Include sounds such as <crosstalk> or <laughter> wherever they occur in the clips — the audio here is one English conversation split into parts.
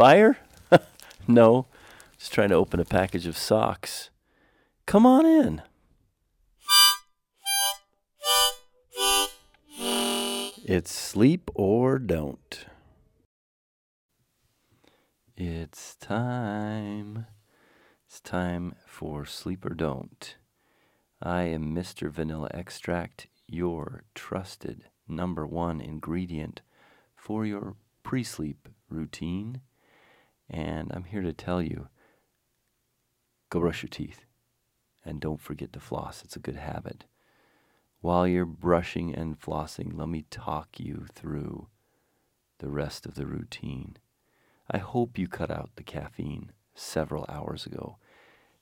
Fire? <laughs> no. Just trying to open a package of socks. Come on in. It's sleep or don't. It's time. It's time for sleep or don't. I am Mr. Vanilla Extract, your trusted number one ingredient for your pre sleep routine. And I'm here to tell you go brush your teeth. And don't forget to floss, it's a good habit. While you're brushing and flossing, let me talk you through the rest of the routine. I hope you cut out the caffeine several hours ago.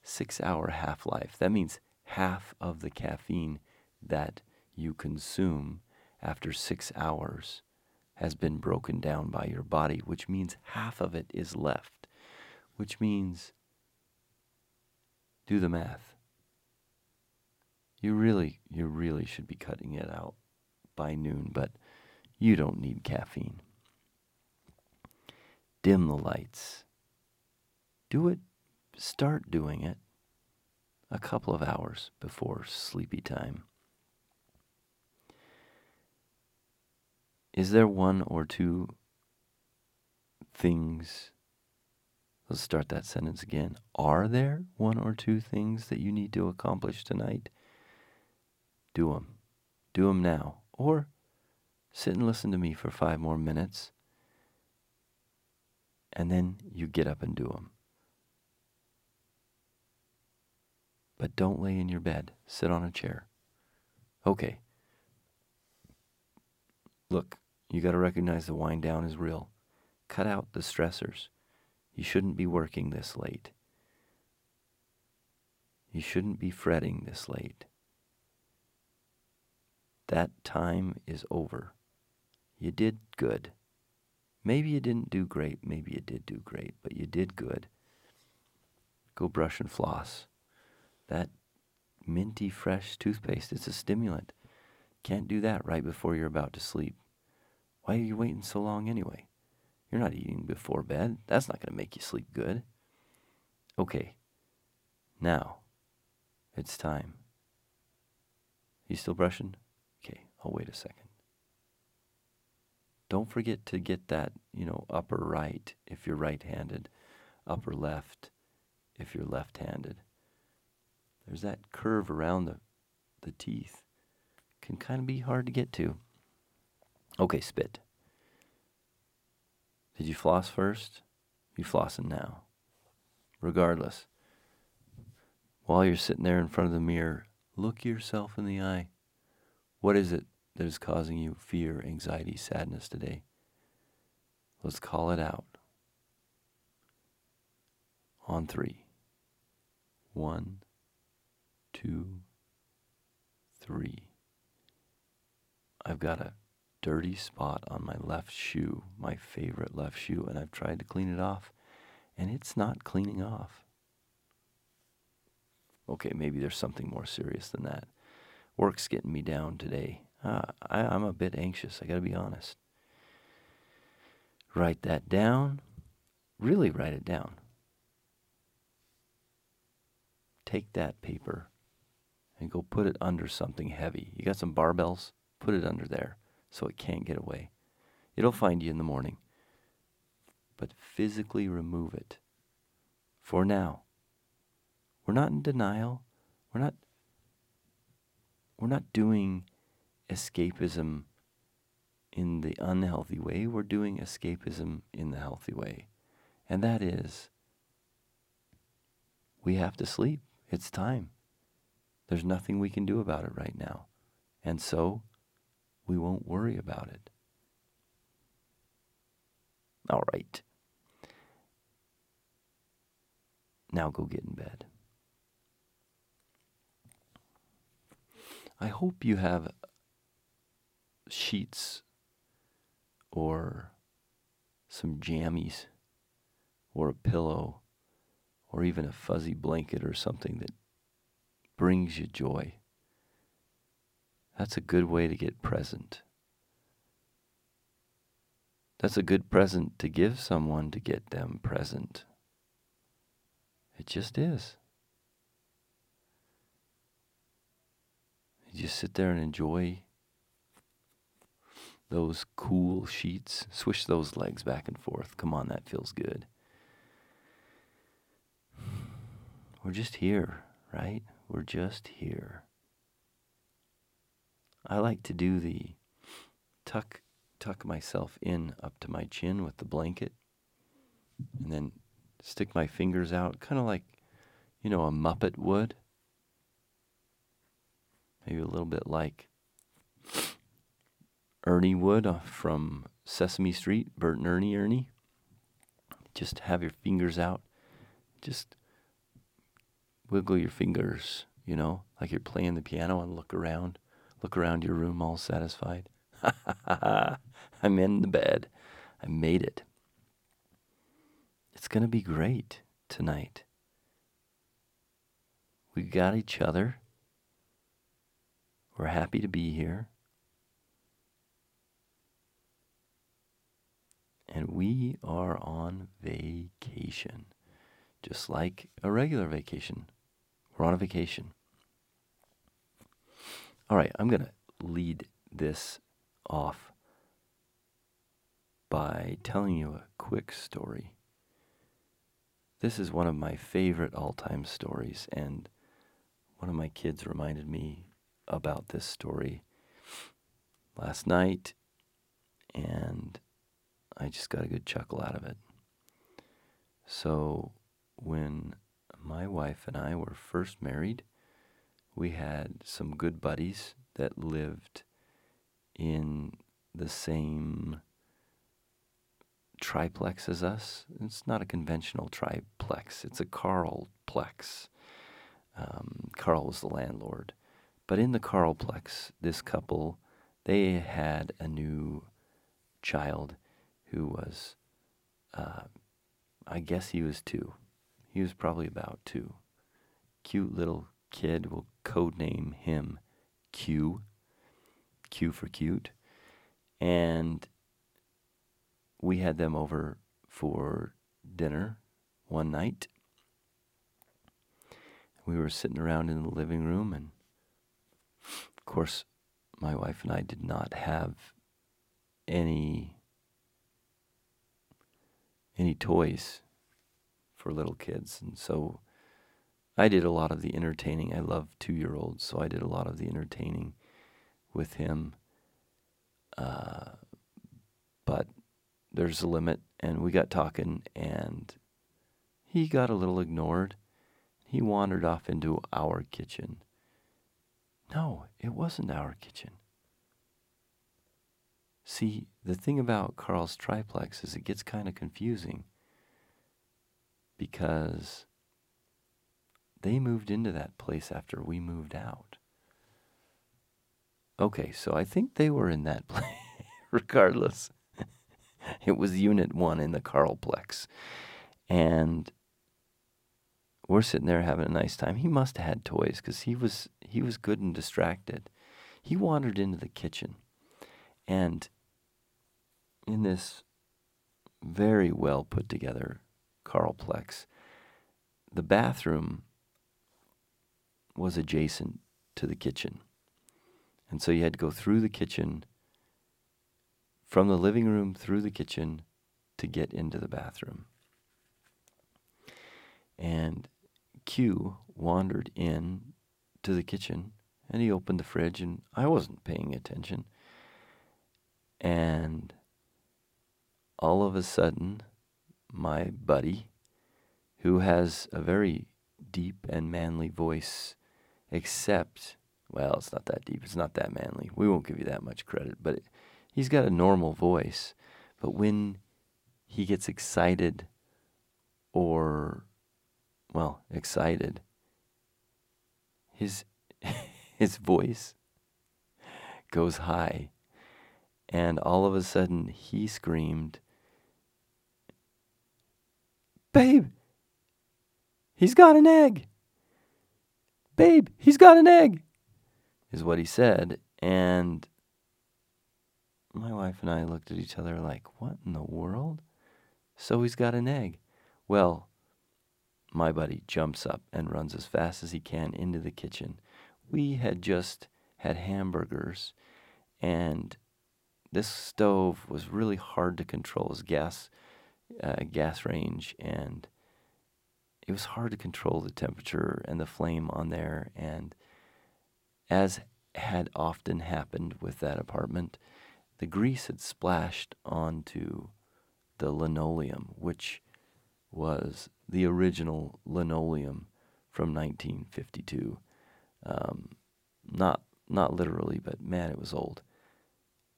Six hour half life. That means half of the caffeine that you consume after six hours has been broken down by your body, which means half of it is left, which means do the math. You really, you really should be cutting it out by noon, but you don't need caffeine. Dim the lights. Do it, start doing it a couple of hours before sleepy time. Is there one or two things? Let's start that sentence again. Are there one or two things that you need to accomplish tonight? Do them. Do them now. Or sit and listen to me for five more minutes. And then you get up and do them. But don't lay in your bed. Sit on a chair. Okay. Look, you got to recognize the wind down is real. Cut out the stressors. You shouldn't be working this late. You shouldn't be fretting this late. That time is over. You did good. Maybe you didn't do great, maybe you did do great, but you did good. Go brush and floss. That minty fresh toothpaste, it's a stimulant. Can't do that right before you're about to sleep. Why are you waiting so long anyway? You're not eating before bed. That's not going to make you sleep good. Okay, now it's time. You still brushing? Okay, I'll wait a second. Don't forget to get that, you know, upper right if you're right handed, upper left if you're left handed. There's that curve around the, the teeth. Can kind of be hard to get to. Okay, spit. Did you floss first? You flossing now. Regardless, while you're sitting there in front of the mirror, look yourself in the eye. What is it that is causing you fear, anxiety, sadness today? Let's call it out. On three. One, two, three. I've got a dirty spot on my left shoe, my favorite left shoe, and I've tried to clean it off, and it's not cleaning off. Okay, maybe there's something more serious than that. Work's getting me down today. Uh, I, I'm a bit anxious, I gotta be honest. Write that down. Really write it down. Take that paper and go put it under something heavy. You got some barbells? Put it under there so it can't get away. It'll find you in the morning. But physically remove it. For now. We're not in denial. We're not we're not doing escapism in the unhealthy way. We're doing escapism in the healthy way. And that is we have to sleep. It's time. There's nothing we can do about it right now. And so we won't worry about it. All right. Now go get in bed. I hope you have sheets or some jammies or a pillow or even a fuzzy blanket or something that brings you joy. That's a good way to get present. that's a good present to give someone to get them present. It just is. You just sit there and enjoy those cool sheets. Swish those legs back and forth. Come on, that feels good. We're just here, right? We're just here. I like to do the tuck tuck myself in up to my chin with the blanket and then stick my fingers out kind of like you know a muppet would maybe a little bit like Ernie would uh, from Sesame Street, Bert and Ernie Ernie. Just have your fingers out. Just wiggle your fingers, you know, like you're playing the piano and look around. Look around your room all satisfied. <laughs> I'm in the bed. I made it. It's going to be great tonight. We got each other. We're happy to be here. And we are on vacation, just like a regular vacation. We're on a vacation. All right, I'm going to lead this off by telling you a quick story. This is one of my favorite all time stories, and one of my kids reminded me about this story last night, and I just got a good chuckle out of it. So, when my wife and I were first married, we had some good buddies that lived in the same triplex as us. It's not a conventional triplex, it's a Carlplex. Um, Carl was the landlord. But in the Carlplex, this couple, they had a new child who was, uh, I guess he was two. He was probably about two. Cute little kid. We'll codename him Q. Q for cute. And we had them over for dinner one night. We were sitting around in the living room, and of course, my wife and I did not have any any toys for little kids, and so I did a lot of the entertaining. I love two year olds, so I did a lot of the entertaining with him. Uh, but there's a limit, and we got talking, and he got a little ignored. He wandered off into our kitchen. No, it wasn't our kitchen. See, the thing about Carl's triplex is it gets kind of confusing because they moved into that place after we moved out. Okay, so I think they were in that <laughs> place regardless. it was Unit 1 in the Carlplex. And we're sitting there having a nice time. He must have had toys because he was he was good and distracted. He wandered into the kitchen, and in this very well put together Carlplex, the bathroom was adjacent to the kitchen. And so you had to go through the kitchen, from the living room through the kitchen to get into the bathroom. And Q wandered in to the kitchen and he opened the fridge, and I wasn't paying attention. And all of a sudden, my buddy, who has a very deep and manly voice, except, well, it's not that deep, it's not that manly. We won't give you that much credit, but it, he's got a normal voice. But when he gets excited or, well, excited, his, <laughs> his voice goes high. And all of a sudden, he screamed, Babe, he's got an egg. Babe, he's got an egg, is what he said. And my wife and I looked at each other like, what in the world? So he's got an egg. Well, my buddy jumps up and runs as fast as he can into the kitchen. We had just had hamburgers, and this stove was really hard to control. Was gas, uh, gas range, and it was hard to control the temperature and the flame on there. And as had often happened with that apartment, the grease had splashed onto the linoleum, which was the original linoleum from 1952. Um, not not literally, but man, it was old.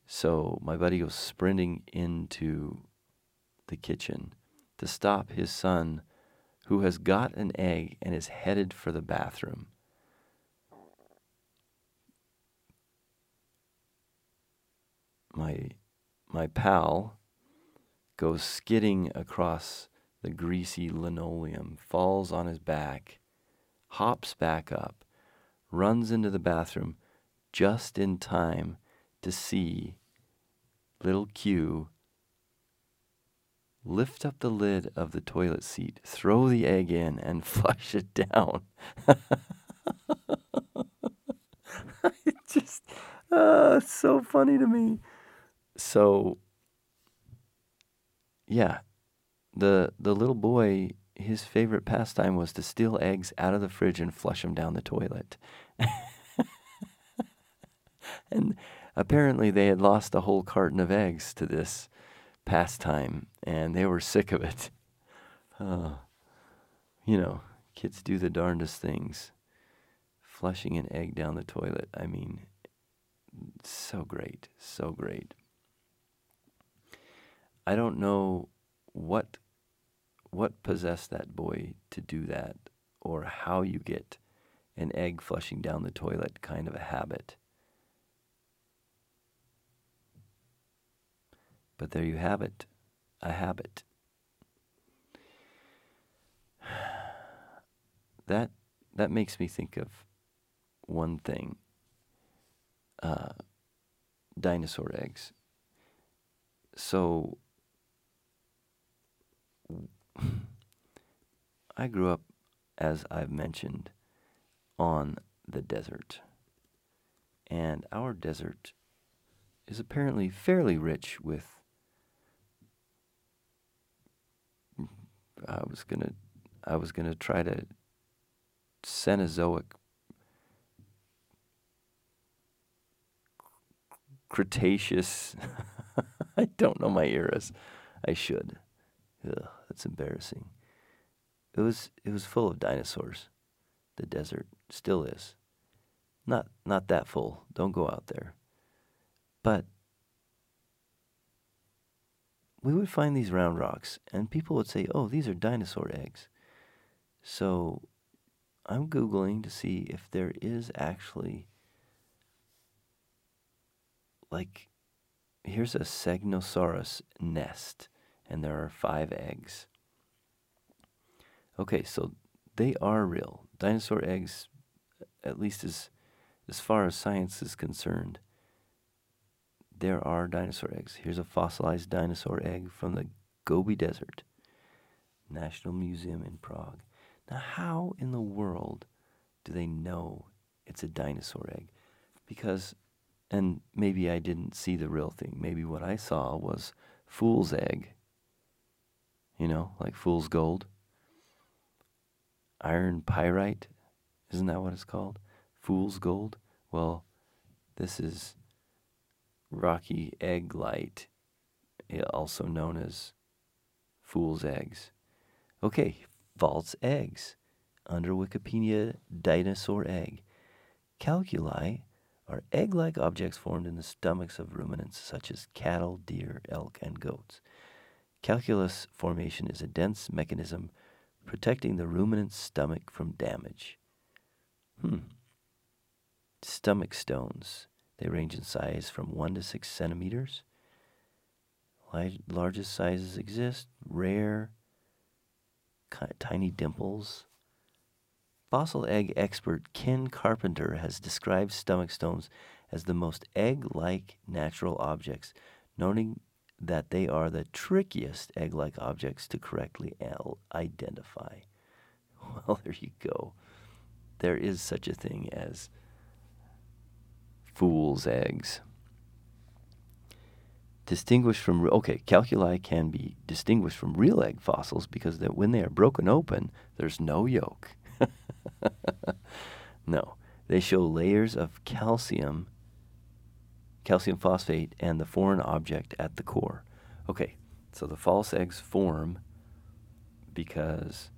So my buddy goes sprinting into the kitchen to stop his son, who has got an egg and is headed for the bathroom. My my pal goes skidding across the greasy linoleum, falls on his back, hops back up, runs into the bathroom just in time to see little Q lift up the lid of the toilet seat, throw the egg in, and <laughs> flush it down. <laughs> it just, uh, so funny to me. So, yeah, the the little boy, his favorite pastime was to steal eggs out of the fridge and flush them down the toilet. <laughs> and apparently they had lost a whole carton of eggs to this pastime, and they were sick of it. Uh, you know, kids do the darndest things. Flushing an egg down the toilet. I mean, so great, so great. I don't know what what possessed that boy to do that or how you get an egg flushing down the toilet kind of a habit. But there you have it, a habit. That that makes me think of one thing. Uh, dinosaur eggs. So I grew up, as I've mentioned, on the desert. And our desert is apparently fairly rich with. I was gonna, I was gonna try to Cenozoic, Cretaceous. <laughs> I don't know my eras. I should. Ugh, that's embarrassing. It was it was full of dinosaurs. The desert still is. Not not that full. Don't go out there. But we would find these round rocks and people would say, "Oh, these are dinosaur eggs." So I'm googling to see if there is actually like here's a Segnosaurus nest and there are five eggs. Okay, so they are real. Dinosaur eggs, at least as, as far as science is concerned, there are dinosaur eggs. Here's a fossilized dinosaur egg from the Gobi Desert, National Museum in Prague. Now, how in the world do they know it's a dinosaur egg? Because, and maybe I didn't see the real thing. Maybe what I saw was fool's egg you know, like fool's gold. Iron pyrite, isn't that what it's called? Fool's gold? Well, this is rocky egg light, also known as fool's eggs. Okay, false eggs. Under Wikipedia, dinosaur egg. Calculi are egg like objects formed in the stomachs of ruminants such as cattle, deer, elk, and goats. Calculus formation is a dense mechanism protecting the ruminant's stomach from damage. Hmm. Stomach stones. They range in size from 1 to 6 centimeters. Largest sizes exist, rare, tiny dimples. Fossil egg expert Ken Carpenter has described stomach stones as the most egg like natural objects, noting that they are the trickiest egg like objects to correctly identify. <laughs> Well, there you go. There is such a thing as fool's eggs. Distinguished from okay, calculi can be distinguished from real egg fossils because that when they are broken open, there's no yolk. <laughs> no, they show layers of calcium, calcium phosphate, and the foreign object at the core. Okay, so the false eggs form because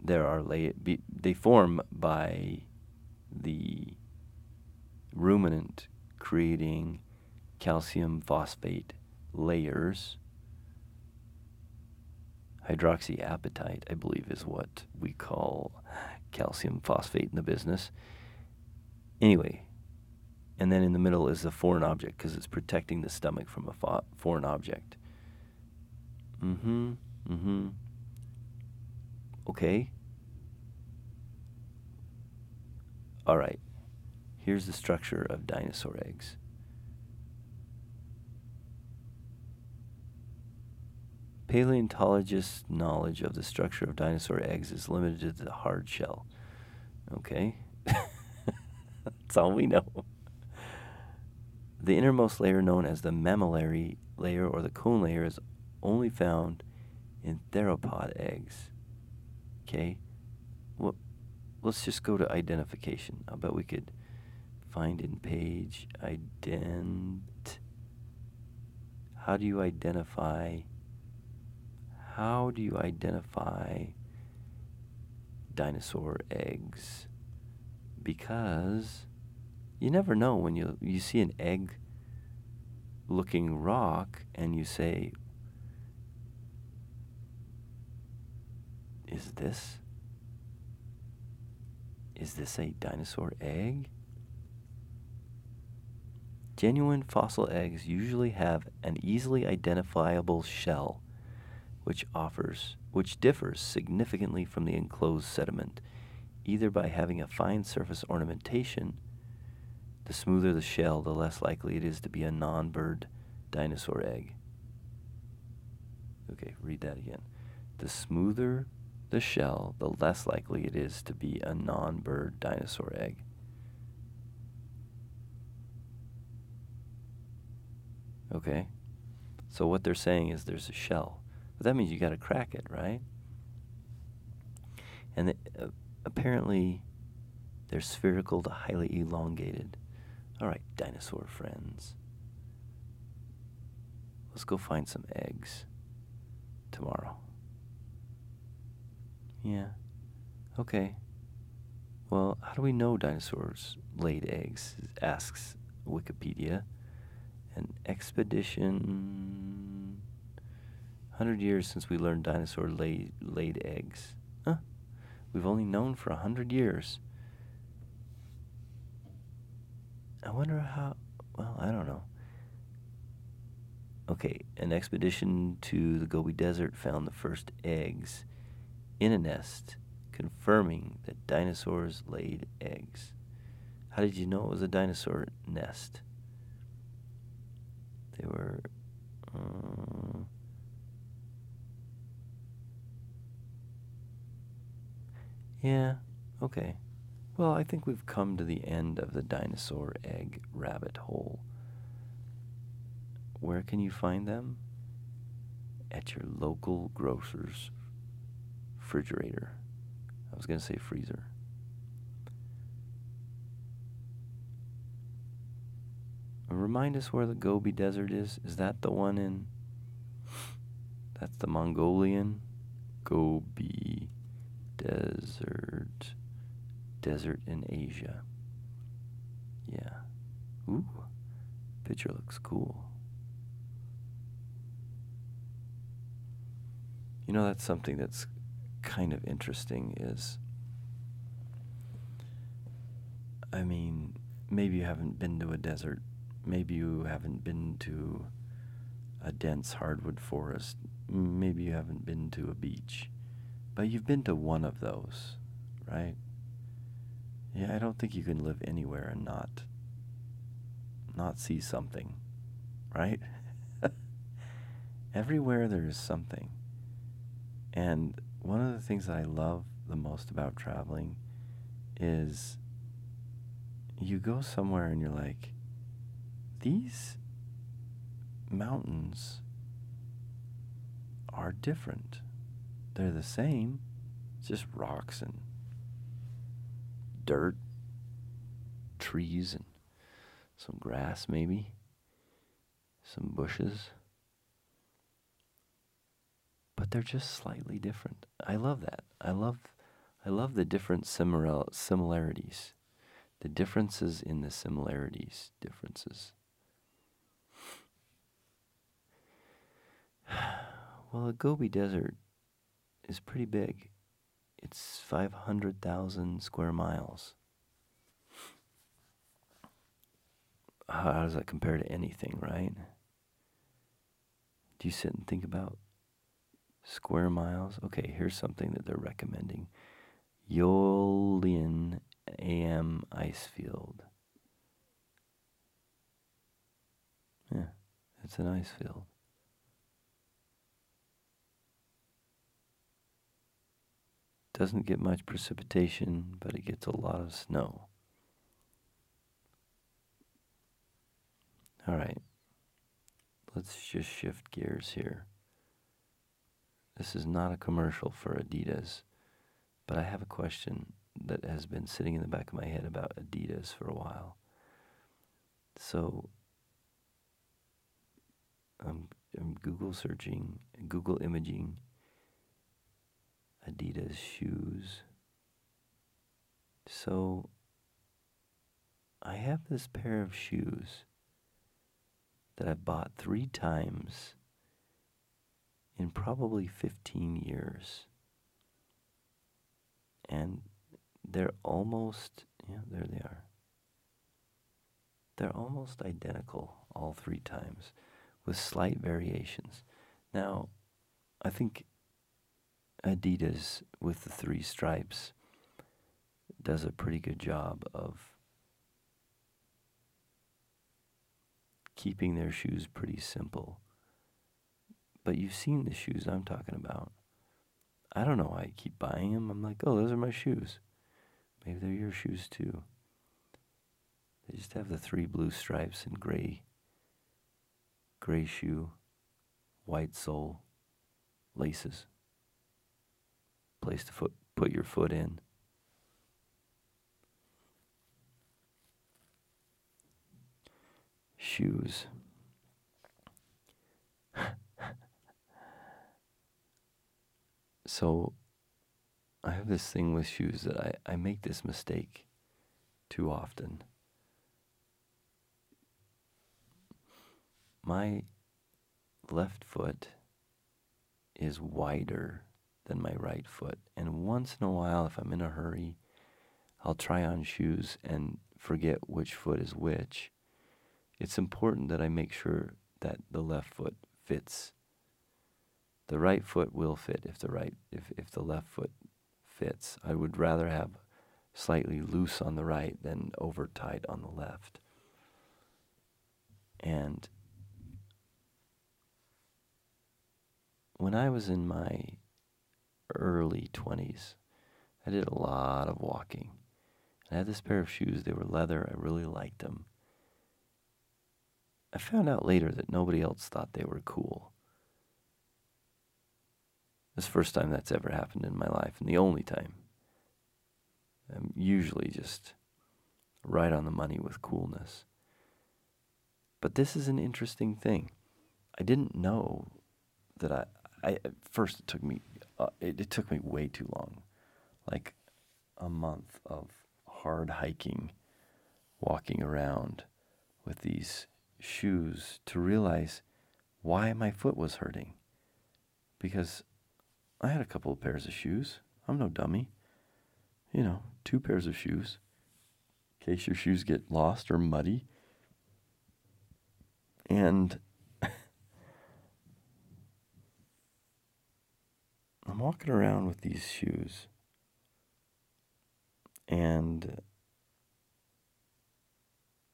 there are lay, be, they form by the ruminant creating calcium phosphate layers. Hydroxyapatite, I believe, is what we call calcium phosphate in the business. Anyway, and then in the middle is a foreign object because it's protecting the stomach from a fo- foreign object. Mm hmm. Mm hmm. Okay. All right. Here's the structure of dinosaur eggs. Paleontologists' knowledge of the structure of dinosaur eggs is limited to the hard shell. Okay. <laughs> That's all we know. The innermost layer, known as the mammillary layer or the cone layer, is only found in theropod eggs. Okay? Well, let's just go to identification. I bet we could find in page ident. How do you identify? How do you identify dinosaur eggs? Because you never know when you you see an egg looking rock and you say is this is this a dinosaur egg? Genuine fossil eggs usually have an easily identifiable shell which offers which differs significantly from the enclosed sediment either by having a fine surface ornamentation the smoother the shell, the less likely it is to be a non bird dinosaur egg. Okay, read that again. The smoother the shell, the less likely it is to be a non bird dinosaur egg. Okay, so what they're saying is there's a shell. But that means you got to crack it, right? And the, uh, apparently, they're spherical to highly elongated. All right, dinosaur friends. Let's go find some eggs tomorrow. Yeah. Okay. Well, how do we know dinosaurs laid eggs? Asks Wikipedia. An expedition. 100 years since we learned dinosaur laid, laid eggs. Huh? We've only known for a 100 years. I wonder how. Well, I don't know. Okay, an expedition to the Gobi Desert found the first eggs in a nest, confirming that dinosaurs laid eggs. How did you know it was a dinosaur nest? They were. Uh, yeah, okay. Well, I think we've come to the end of the dinosaur egg rabbit hole. Where can you find them? At your local grocer's refrigerator. I was going to say freezer. Remind us where the Gobi Desert is. Is that the one in. That's the Mongolian Gobi Desert desert in Asia. Yeah. Ooh, picture looks cool. You know, that's something that's kind of interesting is, I mean, maybe you haven't been to a desert, maybe you haven't been to a dense hardwood forest, maybe you haven't been to a beach, but you've been to one of those, right? Yeah, I don't think you can live anywhere and not not see something, right? <laughs> Everywhere there is something. And one of the things that I love the most about traveling is you go somewhere and you're like, these mountains are different. They're the same, it's just rocks and dirt, trees, and some grass, maybe, some bushes. But they're just slightly different. I love that. I love, I love the different similarities, the differences in the similarities, differences. <sighs> Well, the Gobi Desert is pretty big. It's 500,000 square miles. How does that compare to anything, right? Do you sit and think about square miles? Okay, here's something that they're recommending Yolyn Am ice field. Yeah, it's an ice field. Doesn't get much precipitation, but it gets a lot of snow. All right, let's just shift gears here. This is not a commercial for Adidas, but I have a question that has been sitting in the back of my head about Adidas for a while. So I'm, I'm Google searching, Google imaging Adidas shoes. So I have this pair of shoes that I've bought three times in probably 15 years. And they're almost, yeah, there they are. They're almost identical all three times with slight variations. Now, I think Adidas with the three stripes does a pretty good job of keeping their shoes pretty simple. But you've seen the shoes I'm talking about. I don't know why I keep buying them. I'm like, oh, those are my shoes. Maybe they're your shoes too. They just have the three blue stripes and gray, gray shoe, white sole, laces place to foot, put your foot in. Shoes. <laughs> so I have this thing with shoes that I, I make this mistake too often. My left foot is wider than my right foot. And once in a while, if I'm in a hurry, I'll try on shoes and forget which foot is which. It's important that I make sure that the left foot fits. The right foot will fit if the right if, if the left foot fits. I would rather have slightly loose on the right than over tight on the left. And when I was in my early 20s. I did a lot of walking. I had this pair of shoes. They were leather. I really liked them. I found out later that nobody else thought they were cool. This first time that's ever happened in my life, and the only time. I'm usually just right on the money with coolness. But this is an interesting thing. I didn't know that I, I at first it took me uh, it, it took me way too long, like a month of hard hiking, walking around with these shoes to realize why my foot was hurting. Because I had a couple of pairs of shoes. I'm no dummy. You know, two pairs of shoes in case your shoes get lost or muddy. And I'm walking around with these shoes and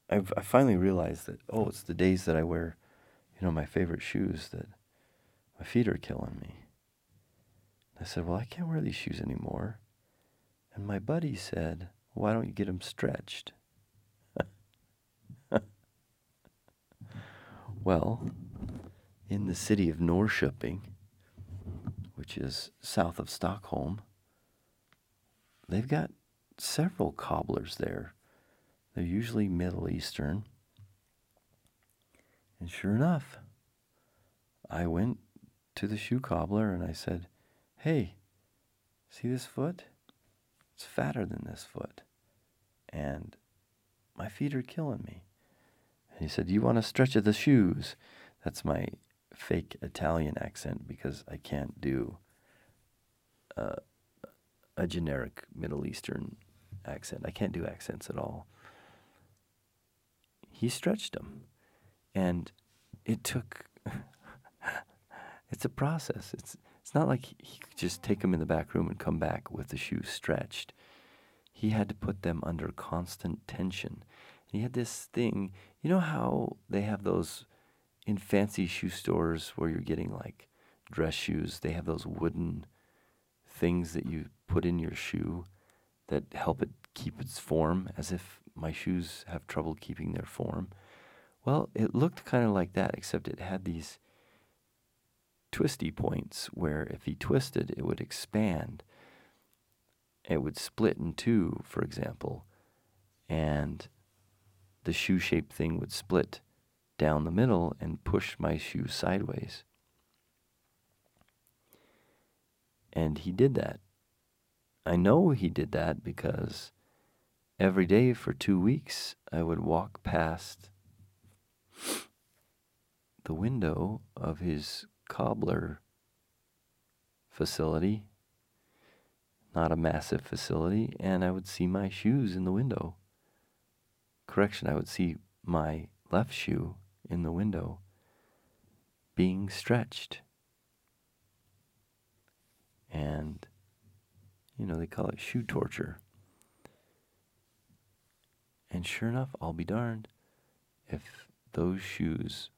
I've I finally realized that oh, it's the days that I wear, you know, my favorite shoes that my feet are killing me. I said, well, I can't wear these shoes anymore. And my buddy said, why don't you get them stretched? <laughs> well, in the city of Norrköping, which is south of Stockholm, they've got several cobblers there. They're usually Middle Eastern. And sure enough, I went to the shoe cobbler and I said, Hey, see this foot? It's fatter than this foot. And my feet are killing me. And he said, You want to stretch of the shoes? That's my fake Italian accent because I can't do uh, a generic Middle Eastern accent. I can't do accents at all. He stretched them. And it took, <laughs> it's a process. It's, it's not like he could just take them in the back room and come back with the shoes stretched. He had to put them under constant tension. And he had this thing, you know how they have those in fancy shoe stores where you're getting like dress shoes, they have those wooden things that you put in your shoe that help it keep its form, as if my shoes have trouble keeping their form. Well, it looked kind of like that, except it had these twisty points where if he twisted, it would expand. It would split in two, for example, and the shoe shaped thing would split down the middle and push my shoe sideways. And he did that. I know he did that because every day for two weeks I would walk past the window of his cobbler facility, not a massive facility, and I would see my shoes in the window. Correction, I would see my left shoe in the window being stretched. And, you know, they call it shoe torture. And sure enough, I'll be darned if those shoes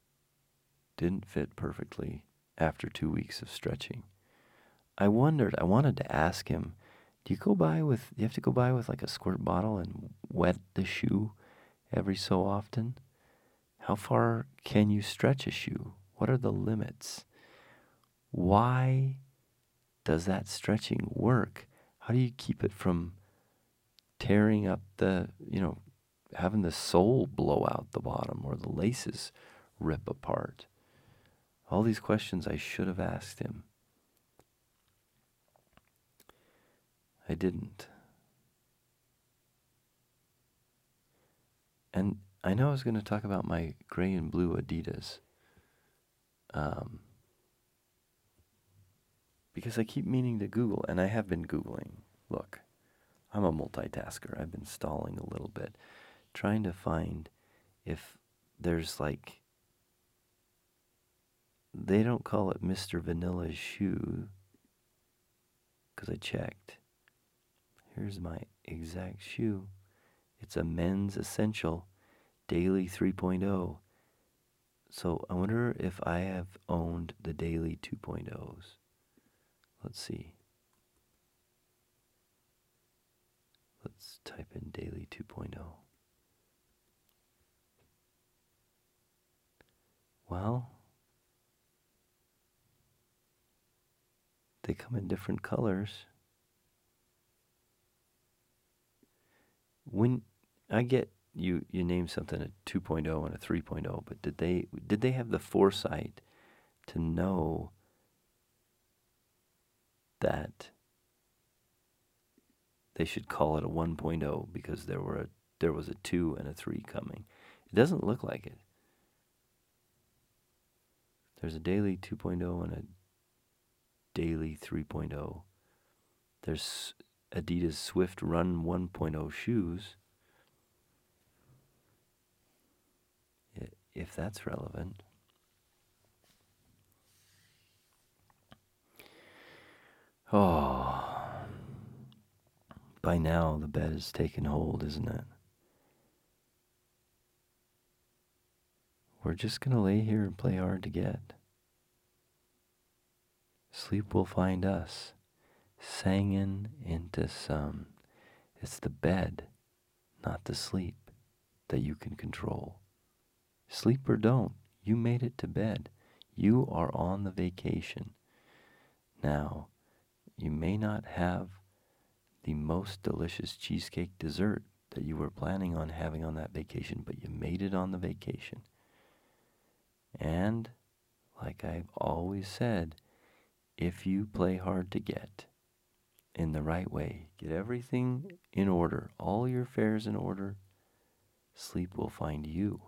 didn't fit perfectly after two weeks of stretching. I wondered, I wanted to ask him, do you go by with, you have to go by with like a squirt bottle and wet the shoe every so often? How far can you stretch a shoe? What are the limits? Why does that stretching work? How do you keep it from tearing up the, you know, having the sole blow out the bottom or the laces rip apart? All these questions I should have asked him. I didn't. And I know I was going to talk about my gray and blue Adidas. Um, because I keep meaning to Google, and I have been Googling. Look, I'm a multitasker. I've been stalling a little bit, trying to find if there's like. They don't call it Mr. Vanilla's shoe, because I checked. Here's my exact shoe. It's a men's essential Daily 3.0. So I wonder if I have owned the Daily 2.0s. Let's see. Let's type in Daily 2.0. Well, they come in different colors. When I get you you named something a 2.0 and a 3.0, but did they did they have the foresight to know that they should call it a 1.0 because there were a, there was a 2 and a 3 coming. It doesn't look like it. There's a daily 2.0 and a daily 3.0. There's Adidas Swift Run 1.0 shoes. If that's relevant. Oh, by now the bed has taken hold, isn't it? we're just going to lay here and play hard to get. Sleep will find us singing into some. It's the bed, not the sleep, that you can control. Sleep or don't, you made it to bed. You are on the vacation. Now, you may not have the most delicious cheesecake dessert that you were planning on having on that vacation, but you made it on the vacation. And, like I've always said, if you play hard to get in the right way, get everything in order, all your affairs in order, sleep will find you.